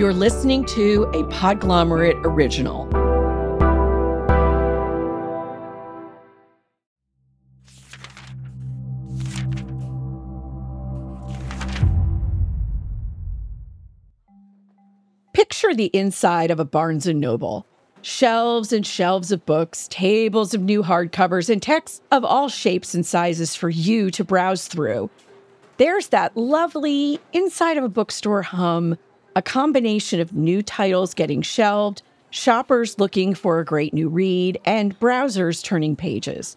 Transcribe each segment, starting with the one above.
You're listening to a Podglomerate original. Picture the inside of a Barnes and Noble. Shelves and shelves of books, tables of new hardcovers, and texts of all shapes and sizes for you to browse through. There's that lovely inside of a bookstore hum a combination of new titles getting shelved, shoppers looking for a great new read, and browsers turning pages.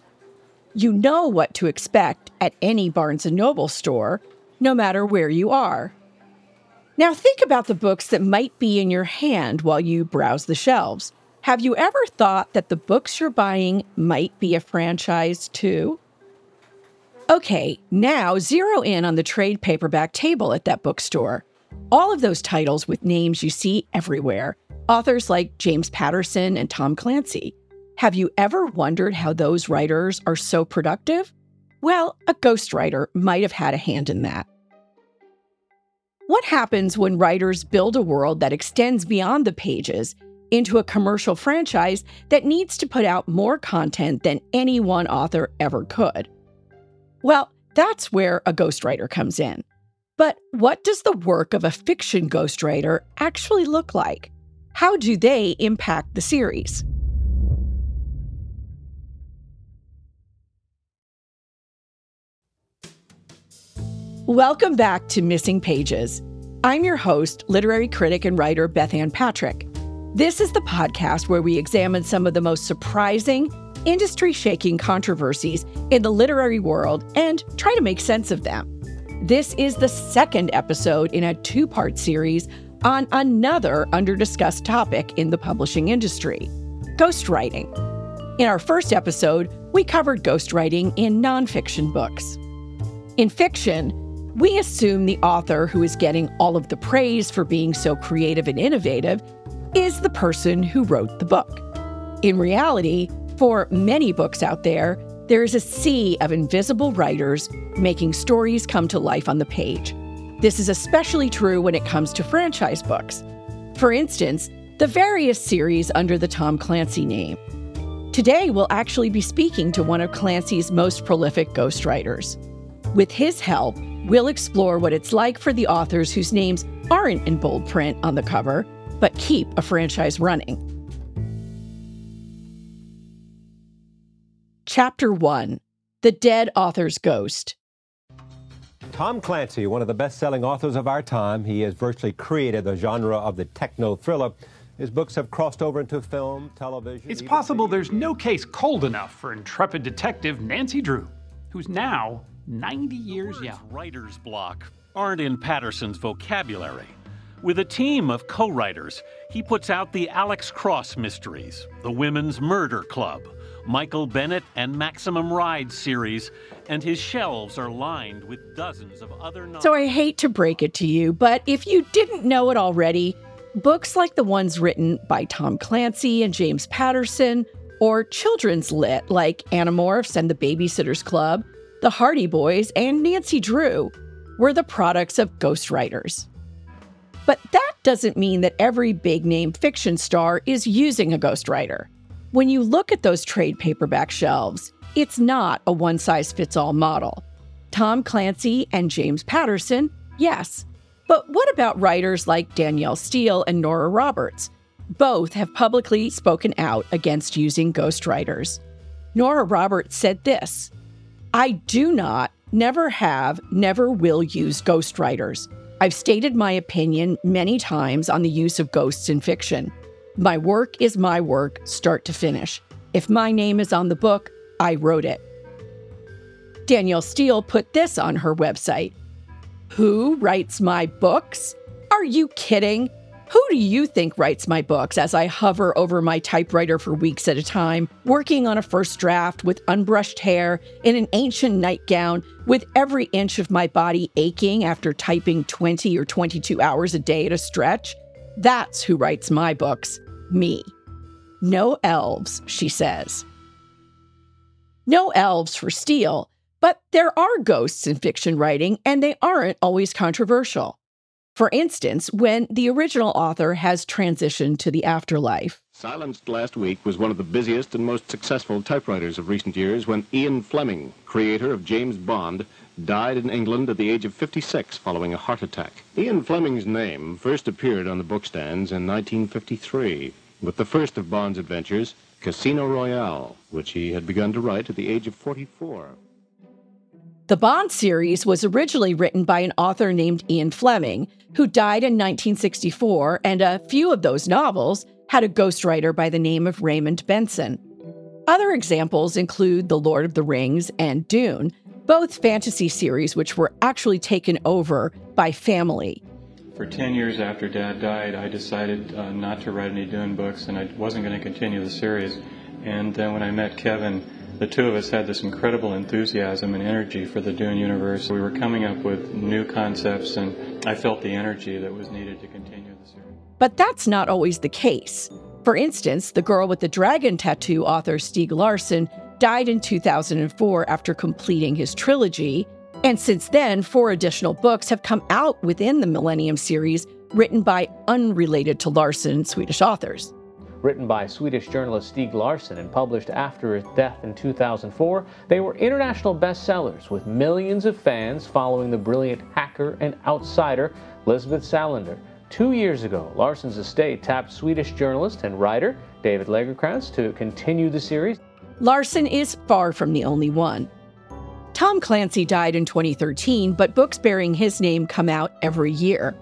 You know what to expect at any Barnes & Noble store, no matter where you are. Now think about the books that might be in your hand while you browse the shelves. Have you ever thought that the books you're buying might be a franchise too? Okay, now zero in on the trade paperback table at that bookstore. All of those titles with names you see everywhere, authors like James Patterson and Tom Clancy. Have you ever wondered how those writers are so productive? Well, a ghostwriter might have had a hand in that. What happens when writers build a world that extends beyond the pages into a commercial franchise that needs to put out more content than any one author ever could? Well, that's where a ghostwriter comes in. But what does the work of a fiction ghostwriter actually look like? How do they impact the series? Welcome back to Missing Pages. I'm your host, literary critic and writer Bethanne Patrick. This is the podcast where we examine some of the most surprising, industry shaking controversies in the literary world and try to make sense of them. This is the second episode in a two part series on another under discussed topic in the publishing industry ghostwriting. In our first episode, we covered ghostwriting in nonfiction books. In fiction, we assume the author who is getting all of the praise for being so creative and innovative is the person who wrote the book. In reality, for many books out there, there is a sea of invisible writers making stories come to life on the page. This is especially true when it comes to franchise books. For instance, the various series under the Tom Clancy name. Today, we'll actually be speaking to one of Clancy's most prolific ghostwriters. With his help, we'll explore what it's like for the authors whose names aren't in bold print on the cover, but keep a franchise running. Chapter 1 The Dead Author's Ghost. Tom Clancy, one of the best selling authors of our time, he has virtually created the genre of the techno thriller. His books have crossed over into film, television. It's possible there's no case cold enough for intrepid detective Nancy Drew, who's now 90 years young. Writer's block aren't in Patterson's vocabulary. With a team of co writers, he puts out the Alex Cross Mysteries, the Women's Murder Club, Michael Bennett and Maximum Ride series, and his shelves are lined with dozens of other novels. So I hate to break it to you, but if you didn't know it already, books like the ones written by Tom Clancy and James Patterson, or children's lit like Animorphs and the Babysitter's Club, The Hardy Boys, and Nancy Drew, were the products of ghostwriters. But that doesn't mean that every big name fiction star is using a ghostwriter. When you look at those trade paperback shelves, it's not a one size fits all model. Tom Clancy and James Patterson, yes. But what about writers like Danielle Steel and Nora Roberts? Both have publicly spoken out against using ghostwriters. Nora Roberts said this I do not, never have, never will use ghostwriters. I've stated my opinion many times on the use of ghosts in fiction. My work is my work, start to finish. If my name is on the book, I wrote it. Danielle Steel put this on her website Who writes my books? Are you kidding? Who do you think writes my books as I hover over my typewriter for weeks at a time, working on a first draft with unbrushed hair in an ancient nightgown, with every inch of my body aching after typing 20 or 22 hours a day at a stretch? That's who writes my books me. No elves, she says. No elves for Steel, but there are ghosts in fiction writing, and they aren't always controversial. For instance, when the original author has transitioned to the afterlife. Silenced last week was one of the busiest and most successful typewriters of recent years when Ian Fleming, creator of James Bond, died in England at the age of 56 following a heart attack. Ian Fleming's name first appeared on the bookstands in 1953 with the first of Bond's adventures, Casino Royale, which he had begun to write at the age of 44. The Bond series was originally written by an author named Ian Fleming, who died in 1964, and a few of those novels had a ghostwriter by the name of Raymond Benson. Other examples include The Lord of the Rings and Dune, both fantasy series which were actually taken over by family. For 10 years after Dad died, I decided uh, not to write any Dune books and I wasn't going to continue the series. And then when I met Kevin, the two of us had this incredible enthusiasm and energy for the Dune universe. We were coming up with new concepts, and I felt the energy that was needed to continue the series. But that's not always the case. For instance, the girl with the dragon tattoo author Stieg Larsson died in 2004 after completing his trilogy. And since then, four additional books have come out within the Millennium series written by unrelated to Larsson Swedish authors. Written by Swedish journalist Stieg Larsson and published after his death in 2004, they were international bestsellers with millions of fans following the brilliant hacker and outsider Lisbeth Salander. Two years ago, Larsson's estate tapped Swedish journalist and writer David Lagercrantz to continue the series. Larsson is far from the only one. Tom Clancy died in 2013, but books bearing his name come out every year.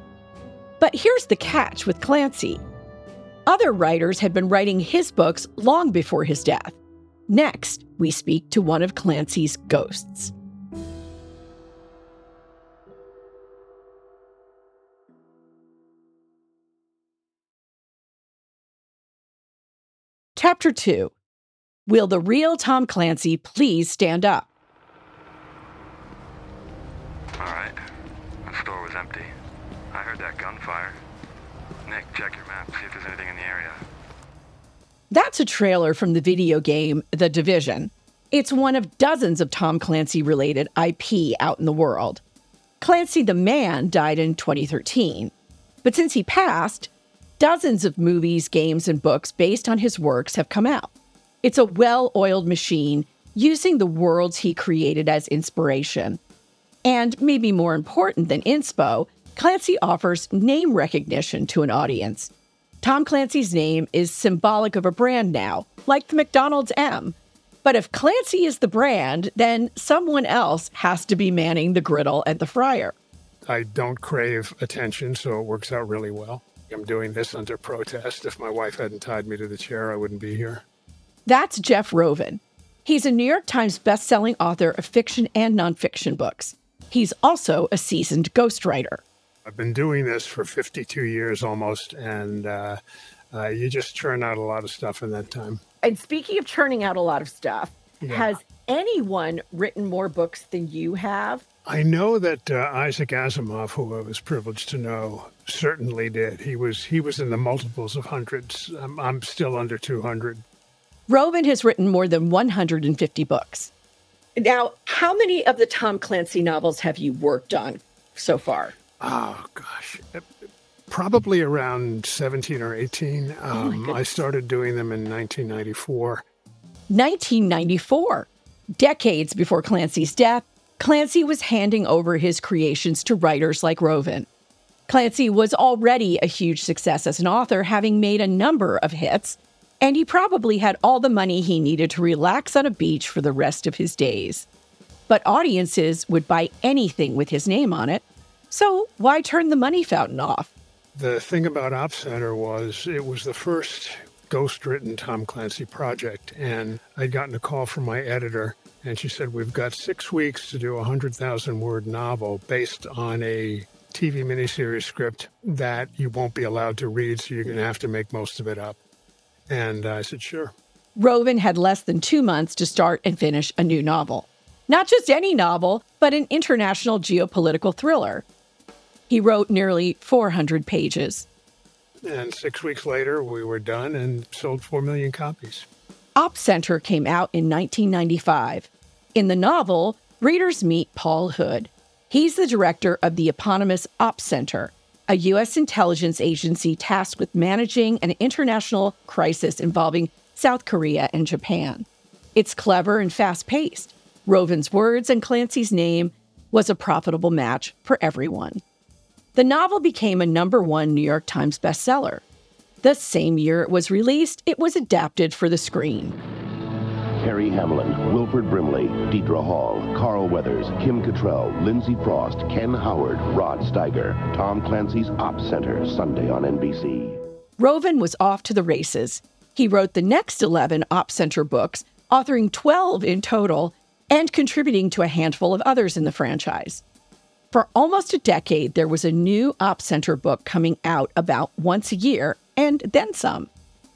But here's the catch with Clancy other writers had been writing his books long before his death. Next, we speak to one of Clancy's ghosts. Chapter 2 Will the real Tom Clancy please stand up? All right. The store was empty. I heard that gunfire. Nick, check your map, see if there's anything in the area. That's a trailer from the video game The Division. It's one of dozens of Tom Clancy related IP out in the world. Clancy the man died in 2013. But since he passed, dozens of movies, games, and books based on his works have come out. It's a well oiled machine using the worlds he created as inspiration. And maybe more important than inspo, Clancy offers name recognition to an audience. Tom Clancy's name is symbolic of a brand now, like the McDonald's M. But if Clancy is the brand, then someone else has to be manning the griddle and the fryer. I don't crave attention, so it works out really well. I'm doing this under protest. If my wife hadn't tied me to the chair, I wouldn't be here. That's Jeff Rovin. He's a New York Times bestselling author of fiction and nonfiction books. He's also a seasoned ghostwriter. I've been doing this for 52 years almost, and uh, uh, you just churn out a lot of stuff in that time. And speaking of churning out a lot of stuff, Yeah. has anyone written more books than you have? I know that uh, Isaac Asimov, who I was privileged to know, certainly did. He was he was in the multiples of hundreds. I'm, I'm still under 200. Rovin has written more than 150 books. Now, how many of the Tom Clancy novels have you worked on so far? Oh gosh, probably around 17 or 18. Um, I started doing them in 1994. 1994. Decades before Clancy's death, Clancy was handing over his creations to writers like Rovin. Clancy was already a huge success as an author, having made a number of hits, and he probably had all the money he needed to relax on a beach for the rest of his days. But audiences would buy anything with his name on it, so why turn the money fountain off? The thing about Op Center was it was the first ghost written Tom Clancy project. And I'd gotten a call from my editor, and she said, We've got six weeks to do a 100,000 word novel based on a TV miniseries script that you won't be allowed to read, so you're going to have to make most of it up. And I said, Sure. Rovin had less than two months to start and finish a new novel. Not just any novel, but an international geopolitical thriller. He wrote nearly 400 pages. And six weeks later, we were done and sold 4 million copies. Op Center came out in 1995. In the novel, readers meet Paul Hood. He's the director of the eponymous Op Center, a U.S. intelligence agency tasked with managing an international crisis involving South Korea and Japan. It's clever and fast paced. Rovin's words and Clancy's name was a profitable match for everyone. The novel became a number one New York Times bestseller. The same year it was released, it was adapted for the screen. Harry Hamlin, Wilford Brimley, Deidre Hall, Carl Weathers, Kim Cattrall, Lindsay Frost, Ken Howard, Rod Steiger. Tom Clancy's Op Center, Sunday on NBC. Rovin was off to the races. He wrote the next 11 Op Center books, authoring 12 in total, and contributing to a handful of others in the franchise. For almost a decade, there was a new Op Center book coming out about once a year, and then some.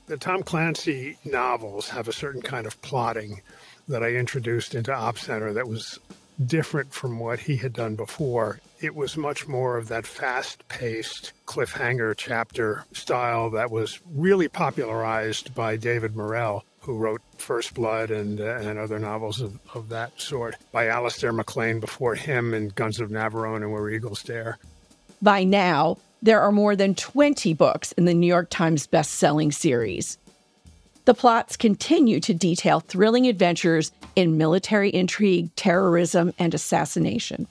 The Tom Clancy novels have a certain kind of plotting that I introduced into Op Center that was different from what he had done before. It was much more of that fast paced cliffhanger chapter style that was really popularized by David Morrell, who wrote First Blood and, uh, and other novels of, of that sort, by Alistair MacLean before him in Guns of Navarone and Where Eagles Dare. By now, there are more than 20 books in the New York Times best-selling series. The plots continue to detail thrilling adventures in military intrigue, terrorism, and assassination.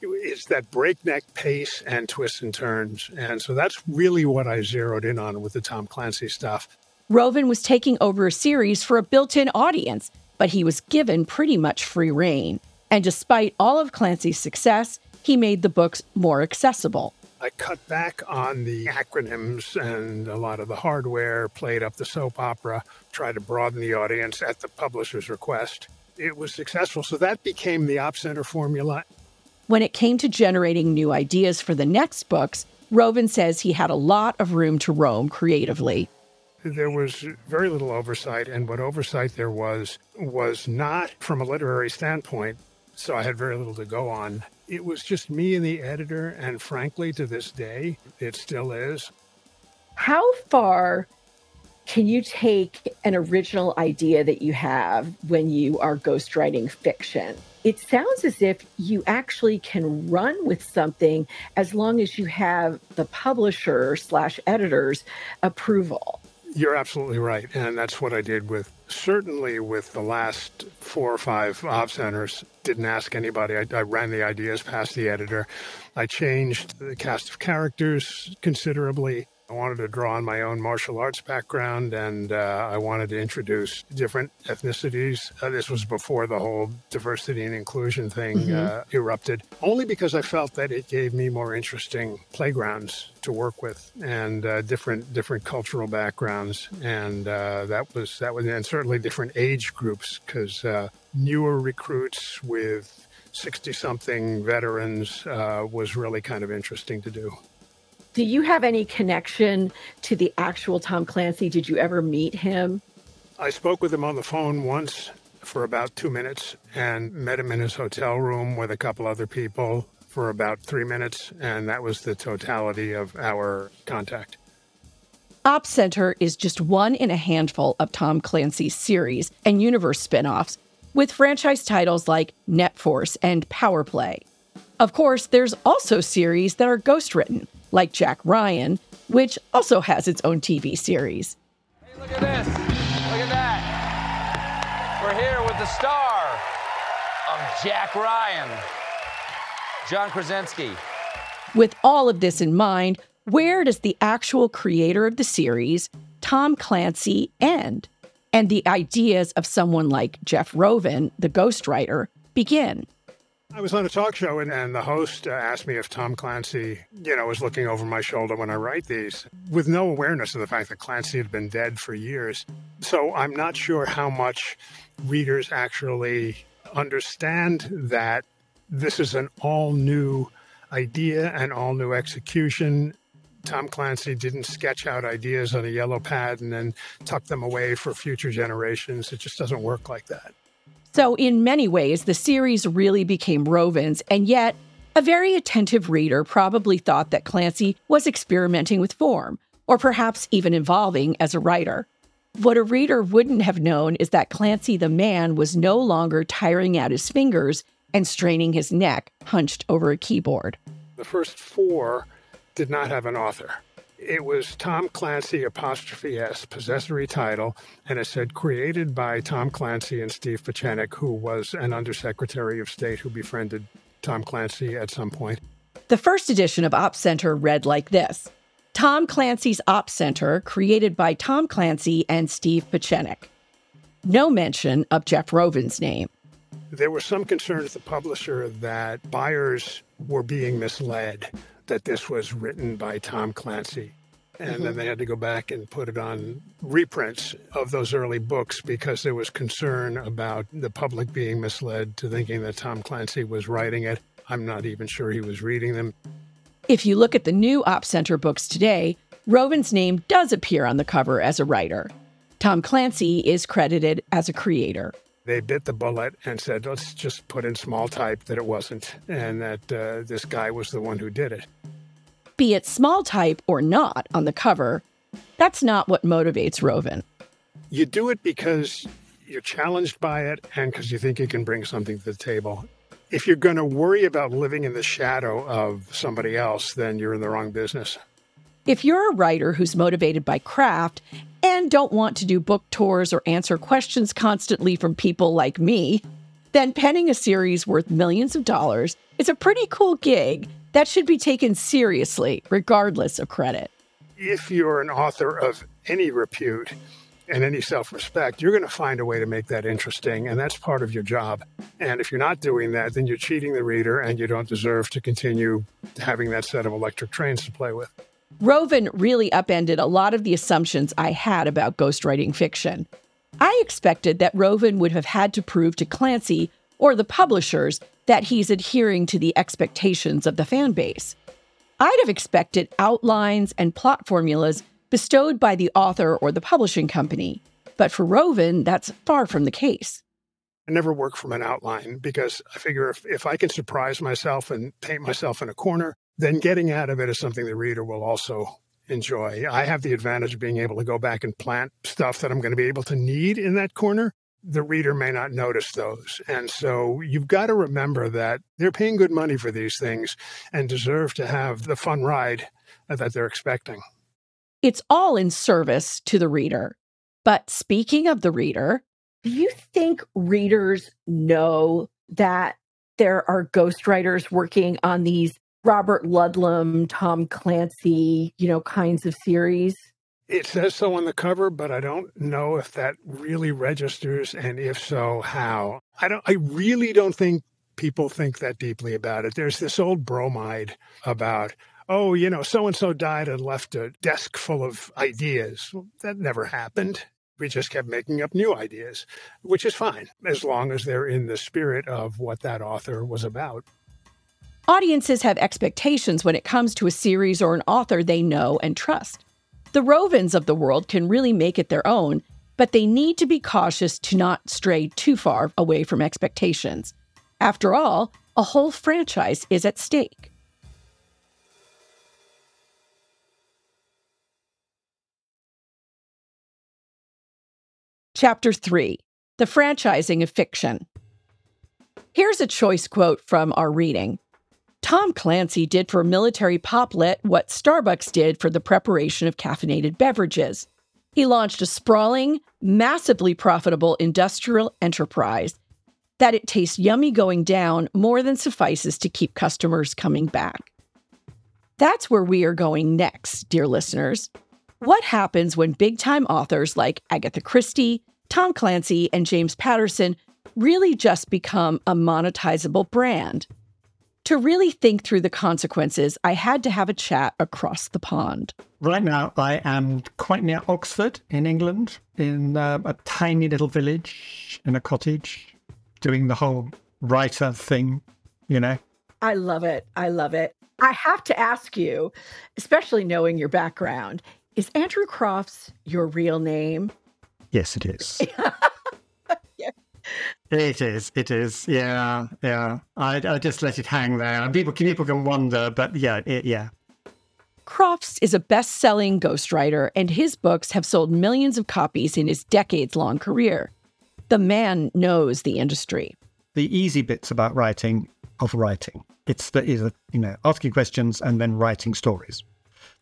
It's that breakneck pace and twists and turns. And so that's really what I zeroed in on with the Tom Clancy stuff. Rovin was taking over a series for a built in audience, but he was given pretty much free reign. And despite all of Clancy's success, he made the books more accessible. I cut back on the acronyms and a lot of the hardware, played up the soap opera, tried to broaden the audience at the publisher's request. It was successful, so that became the Op Center formula. When it came to generating new ideas for the next books, Rovin says he had a lot of room to roam creatively. There was very little oversight, and what oversight there was was not from a literary standpoint, so I had very little to go on. It was just me and the editor, and frankly, to this day, it still is. How far can you take an original idea that you have when you are ghostwriting fiction? It sounds as if you actually can run with something as long as you have the publisher slash editor's approval. You're absolutely right. And that's what I did with certainly with the last four or five op centers. Didn't ask anybody. I, I ran the ideas past the editor. I changed the cast of characters considerably. I wanted to draw on my own martial arts background and uh, I wanted to introduce different ethnicities. Uh, this was before the whole diversity and inclusion thing mm-hmm. uh, erupted, only because I felt that it gave me more interesting playgrounds to work with and uh, different different cultural backgrounds. And uh, that was that was and certainly different age groups because uh, newer recruits with 60 something veterans was really kind of interesting to do. Do you have any connection to the actual Tom Clancy? Did you ever meet him? I spoke with him on the phone once for about two minutes and met him in his hotel room with a couple other people for about three minutes, and that was the totality of our contact. Ops Center is just one in a handful of Tom Clancy's series and universe spin offs, with franchise titles like Net Force and Power Play. Of course, there's also series that are ghost written, like Jack Ryan, which also has its own TV series. Hey, look at this. Look at that. We're here with the star of Jack Ryan, John Krasinski. With all of this in mind, where does the actual creator of the series, Tom Clancy, end? And the ideas of someone like Jeff Rovin, the ghostwriter, begin? I was on a talk show and, and the host uh, asked me if Tom Clancy, you know, was looking over my shoulder when I write these, with no awareness of the fact that Clancy had been dead for years. So I'm not sure how much readers actually understand that this is an all new idea and all new execution. Tom Clancy didn't sketch out ideas on a yellow pad and then tuck them away for future generations. It just doesn't work like that. So, in many ways, the series really became Rovin's, and yet, a very attentive reader probably thought that Clancy was experimenting with form, or perhaps even evolving as a writer. What a reader wouldn't have known is that Clancy the man was no longer tiring out his fingers and straining his neck hunched over a keyboard. The first four did not have an author. It was Tom Clancy apostrophe S, possessory title, and it said created by Tom Clancy and Steve Pieczenik, who was an undersecretary of state who befriended Tom Clancy at some point. The first edition of Op Center read like this Tom Clancy's Op Center, created by Tom Clancy and Steve Pieczenik. No mention of Jeff Rovin's name. There was some concern at the publisher that buyers were being misled, that this was written by Tom Clancy. And mm-hmm. then they had to go back and put it on reprints of those early books because there was concern about the public being misled to thinking that Tom Clancy was writing it. I'm not even sure he was reading them. If you look at the new Op Center books today, Rovin's name does appear on the cover as a writer. Tom Clancy is credited as a creator. They bit the bullet and said, let's just put in small type that it wasn't, and that uh, this guy was the one who did it. Be it small type or not on the cover, that's not what motivates Rovin. You do it because you're challenged by it and because you think you can bring something to the table. If you're going to worry about living in the shadow of somebody else, then you're in the wrong business. If you're a writer who's motivated by craft and don't want to do book tours or answer questions constantly from people like me, then penning a series worth millions of dollars is a pretty cool gig that should be taken seriously, regardless of credit. If you're an author of any repute and any self respect, you're going to find a way to make that interesting, and that's part of your job. And if you're not doing that, then you're cheating the reader and you don't deserve to continue having that set of electric trains to play with. Rovin really upended a lot of the assumptions I had about ghostwriting fiction. I expected that Rovin would have had to prove to Clancy or the publishers that he's adhering to the expectations of the fan base. I'd have expected outlines and plot formulas bestowed by the author or the publishing company, but for Rovin, that's far from the case. I never work from an outline because I figure if, if I can surprise myself and paint myself in a corner, then getting out of it is something the reader will also enjoy. I have the advantage of being able to go back and plant stuff that I'm going to be able to need in that corner. The reader may not notice those. And so you've got to remember that they're paying good money for these things and deserve to have the fun ride uh, that they're expecting. It's all in service to the reader. But speaking of the reader, do you think readers know that there are ghostwriters working on these Robert Ludlum, Tom Clancy, you know, kinds of series. It says so on the cover, but I don't know if that really registers and if so, how. I don't I really don't think people think that deeply about it. There's this old bromide about oh, you know, so and so died and left a desk full of ideas. Well, that never happened. We just kept making up new ideas, which is fine as long as they're in the spirit of what that author was about. Audiences have expectations when it comes to a series or an author they know and trust. The Rovins of the world can really make it their own, but they need to be cautious to not stray too far away from expectations. After all, a whole franchise is at stake. Chapter 3 The Franchising of Fiction. Here's a choice quote from our reading Tom Clancy did for military pop lit what Starbucks did for the preparation of caffeinated beverages. He launched a sprawling, massively profitable industrial enterprise that it tastes yummy going down more than suffices to keep customers coming back. That's where we are going next, dear listeners. What happens when big time authors like Agatha Christie, Tom Clancy, and James Patterson really just become a monetizable brand? To really think through the consequences, I had to have a chat across the pond. Right now, I am quite near Oxford in England, in uh, a tiny little village in a cottage, doing the whole writer thing, you know. I love it. I love it. I have to ask you, especially knowing your background, is Andrew Crofts your real name? Yes, it is. It is. It is. Yeah. Yeah. I, I just let it hang there. People, people can wonder, but yeah, it, yeah. Crofts is a best selling ghostwriter, and his books have sold millions of copies in his decades long career. The man knows the industry. The easy bits about writing of writing. It's the is you know asking questions and then writing stories.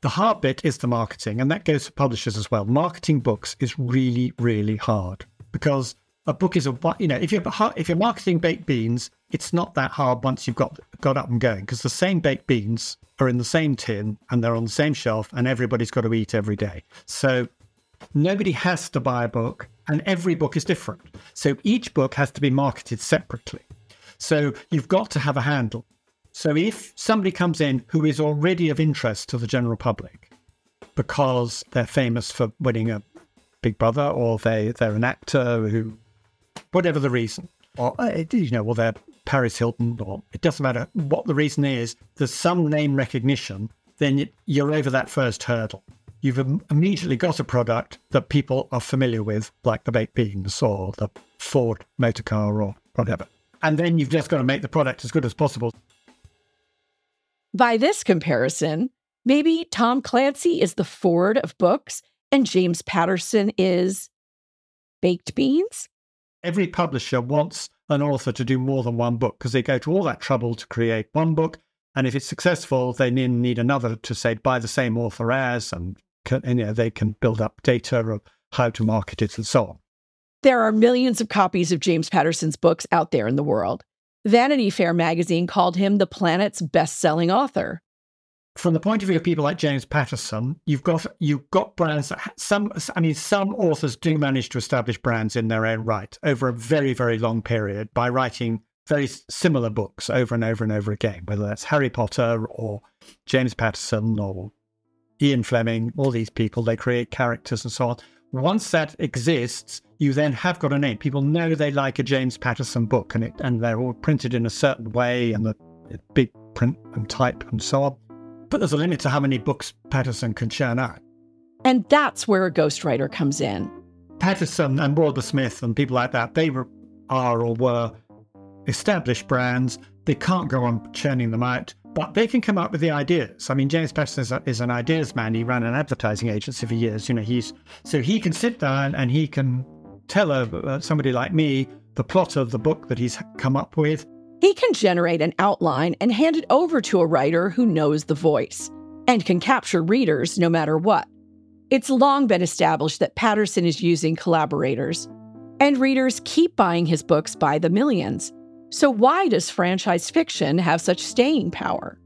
The hard bit is the marketing, and that goes for publishers as well. Marketing books is really, really hard because a book is a you know if you're if you're marketing baked beans, it's not that hard once you've got got up and going because the same baked beans are in the same tin and they're on the same shelf, and everybody's got to eat every day. So nobody has to buy a book, and every book is different. So each book has to be marketed separately. So you've got to have a handle. So if somebody comes in who is already of interest to the general public because they're famous for winning a Big Brother or they, they're an actor who, whatever the reason, or, uh, you know, or they're Paris Hilton, or it doesn't matter what the reason is, there's some name recognition, then you're over that first hurdle. You've immediately got a product that people are familiar with, like the baked beans or the Ford motor car or whatever. And then you've just got to make the product as good as possible. By this comparison, maybe Tom Clancy is the Ford of books and James Patterson is baked beans? Every publisher wants an author to do more than one book because they go to all that trouble to create one book. And if it's successful, they then need another to say by the same author as, and, can, and you know, they can build up data of how to market it and so on. There are millions of copies of James Patterson's books out there in the world. Vanity Fair magazine called him the planet's best selling author. From the point of view of people like James Patterson, you've got you've got brands that some I mean some authors do manage to establish brands in their own right over a very very long period by writing very similar books over and over and over again, whether that's Harry Potter or James Patterson or Ian Fleming, all these people, they create characters and so on. Once that exists, you then have got a name. People know they like a James Patterson book, and it and they're all printed in a certain way, and the big print and type and so on. But there's a limit to how many books Patterson can churn out. And that's where a ghostwriter comes in. Patterson and Wilbur Smith and people like that, they were, are or were established brands. They can't go on churning them out but they can come up with the ideas. I mean, James Patterson is, a, is, an ideas man. He ran an advertising agency for years. You know, he's so he can sit down and he can tell a, uh, somebody like me the plot of the book that he's come up with. He can generate an outline and hand it over to a writer who knows the voice and can capture readers no matter what. It's long been established that Patterson is using collaborators, and readers keep buying his books by the millions. So, why does franchise fiction have such staying power?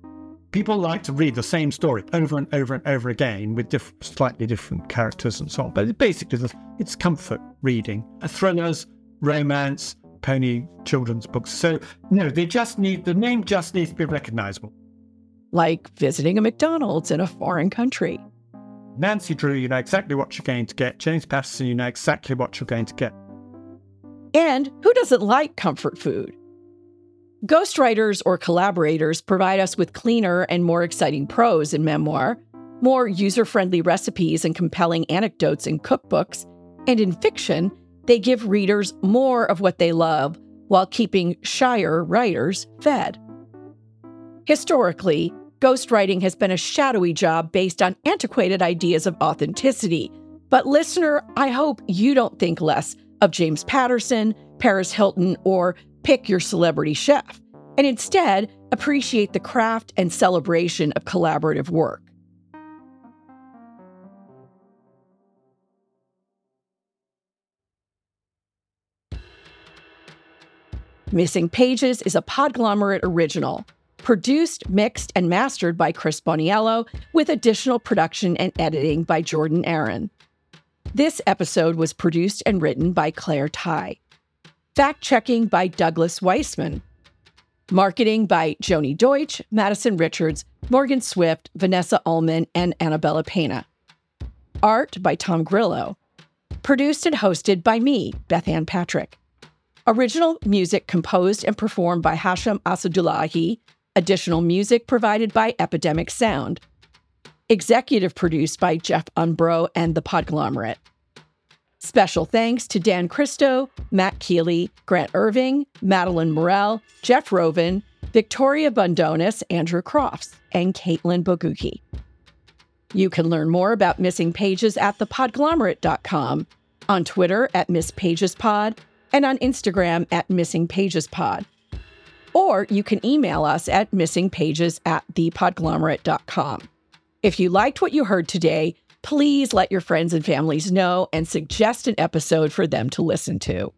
People like to read the same story over and over and over again with diff- slightly different characters and so on. But basically, it's comfort reading, a thrillers, romance, pony children's books. So, no, they just need the name just needs to be recognizable. Like visiting a McDonald's in a foreign country. Nancy Drew, you know exactly what you're going to get. James Patterson, you know exactly what you're going to get. And who doesn't like comfort food? Ghostwriters or collaborators provide us with cleaner and more exciting prose in memoir, more user friendly recipes and compelling anecdotes in cookbooks, and in fiction, they give readers more of what they love while keeping shyer writers fed. Historically, ghostwriting has been a shadowy job based on antiquated ideas of authenticity. But, listener, I hope you don't think less of James Patterson, Paris Hilton, or pick your celebrity chef, and instead appreciate the craft and celebration of collaborative work. Missing Pages is a Podglomerate original, produced, mixed, and mastered by Chris Boniello, with additional production and editing by Jordan Aaron. This episode was produced and written by Claire Ty. Fact checking by Douglas Weissman. Marketing by Joni Deutsch, Madison Richards, Morgan Swift, Vanessa Ullman, and Annabella Pena. Art by Tom Grillo. Produced and hosted by me, Bethanne Patrick. Original music composed and performed by Hashem Asadullahi. Additional music provided by Epidemic Sound. Executive produced by Jeff Umbro and the Podglomerate. Special thanks to Dan Christo, Matt Keeley, Grant Irving, Madeline Morell, Jeff Rovin, Victoria Bundonis, Andrew Crofts, and Caitlin Boguki. You can learn more about missing pages at thepodglomerate.com, on Twitter at MissPagesPod, and on Instagram at Missing Pages Pod. Or you can email us at missingpages at thepodglomerate.com. If you liked what you heard today, please let your friends and families know and suggest an episode for them to listen to.